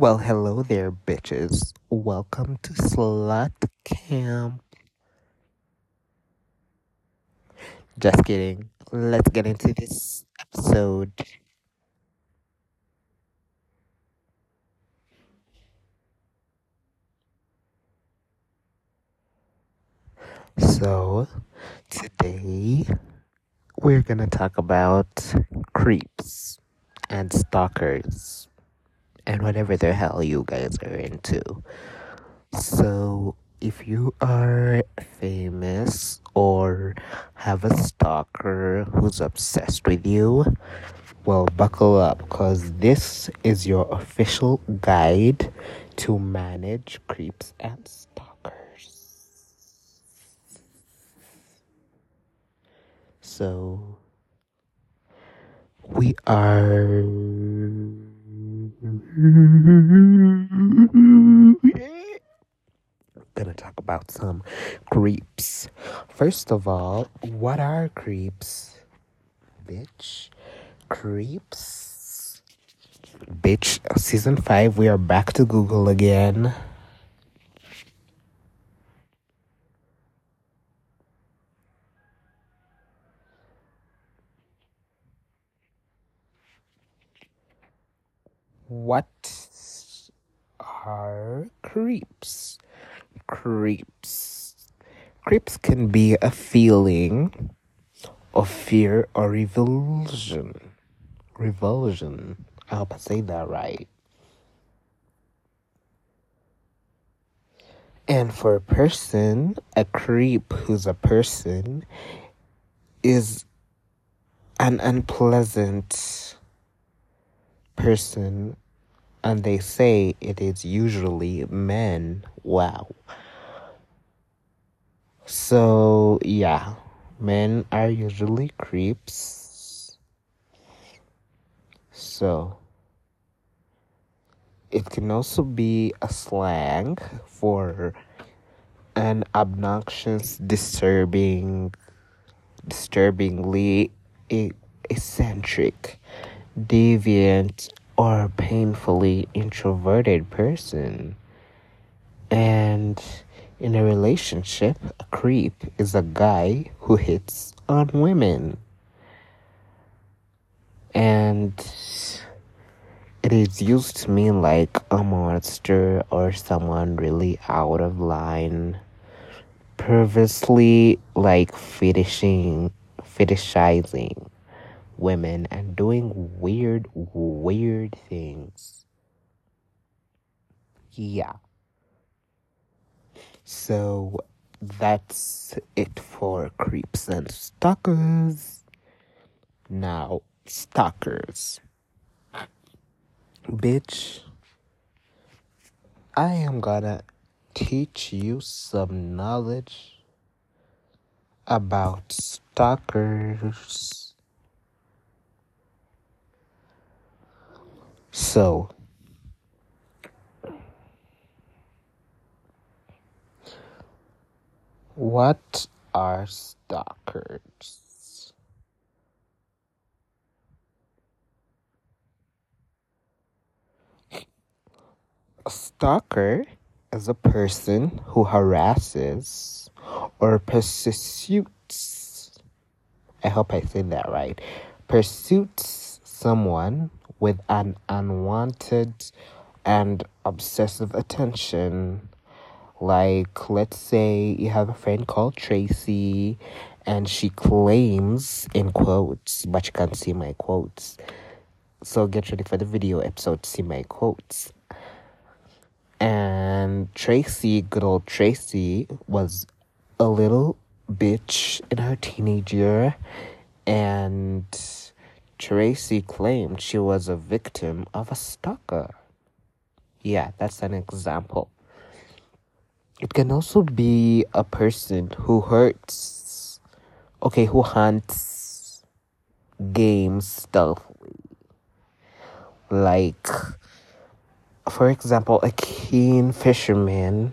Well, hello there, bitches. Welcome to Slut Camp. Just kidding. Let's get into this episode. So, today we're gonna talk about creeps and stalkers and whatever the hell you guys are into. So, if you are famous or have a stalker who's obsessed with you, well, buckle up because this is your official guide to manage creeps and stalkers. So, we are gonna talk about some creeps. First of all, what are creeps? Bitch. Creeps. Bitch, season 5, we are back to Google again. What are creeps? Creeps. Creeps can be a feeling of fear or revulsion. Revulsion. I hope I say that right. And for a person, a creep who's a person is an unpleasant person and they say it is usually men. Wow. So, yeah, men are usually creeps. So, it can also be a slang for an obnoxious, disturbing, disturbingly eccentric, deviant, or painfully introverted person. And in a relationship, a creep is a guy who hits on women. And it is used to mean like a monster or someone really out of line. Perversely like fetishing, fetishizing women and doing weird, weird things. Yeah. So that's it for creeps and stalkers. Now, stalkers. Bitch, I am gonna teach you some knowledge about stalkers. So, what are stalkers? A stalker is a person who harasses or pursues. I hope I said that right. Pursues someone with an unwanted and obsessive attention. Like, let's say you have a friend called Tracy, and she claims, in quotes, but you can't see my quotes. So get ready for the video episode to see my quotes. And Tracy, good old Tracy, was a little bitch in her teenage year, and Tracy claimed she was a victim of a stalker. Yeah, that's an example. It can also be a person who hurts, okay, who hunts games stealthily. Like, for example, a keen fisherman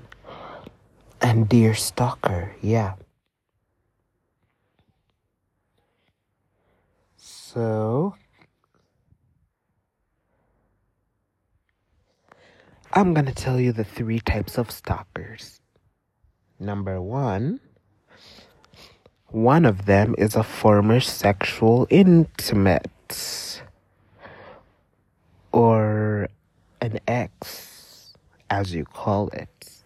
and deer stalker. Yeah. So, I'm gonna tell you the three types of stalkers. Number one, one of them is a former sexual intimate or an ex, as you call it.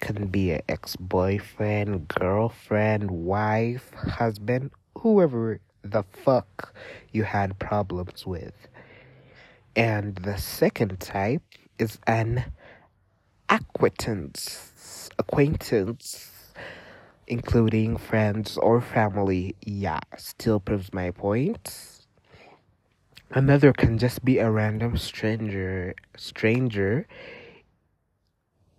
Can be an ex boyfriend, girlfriend, wife, husband, whoever the fuck you had problems with. And the second type is an acquaintance, acquaintance, including friends or family. Yeah, still proves my point. Another can just be a random stranger, stranger,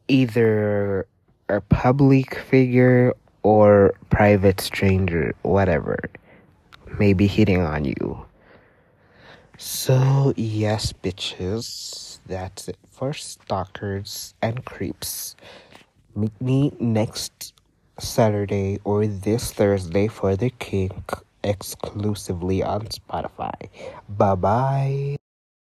either a public figure or private stranger, whatever, maybe hitting on you. So, yes, bitches, that's it for stalkers and creeps. Meet me next Saturday or this Thursday for the kink exclusively on Spotify. Bye bye.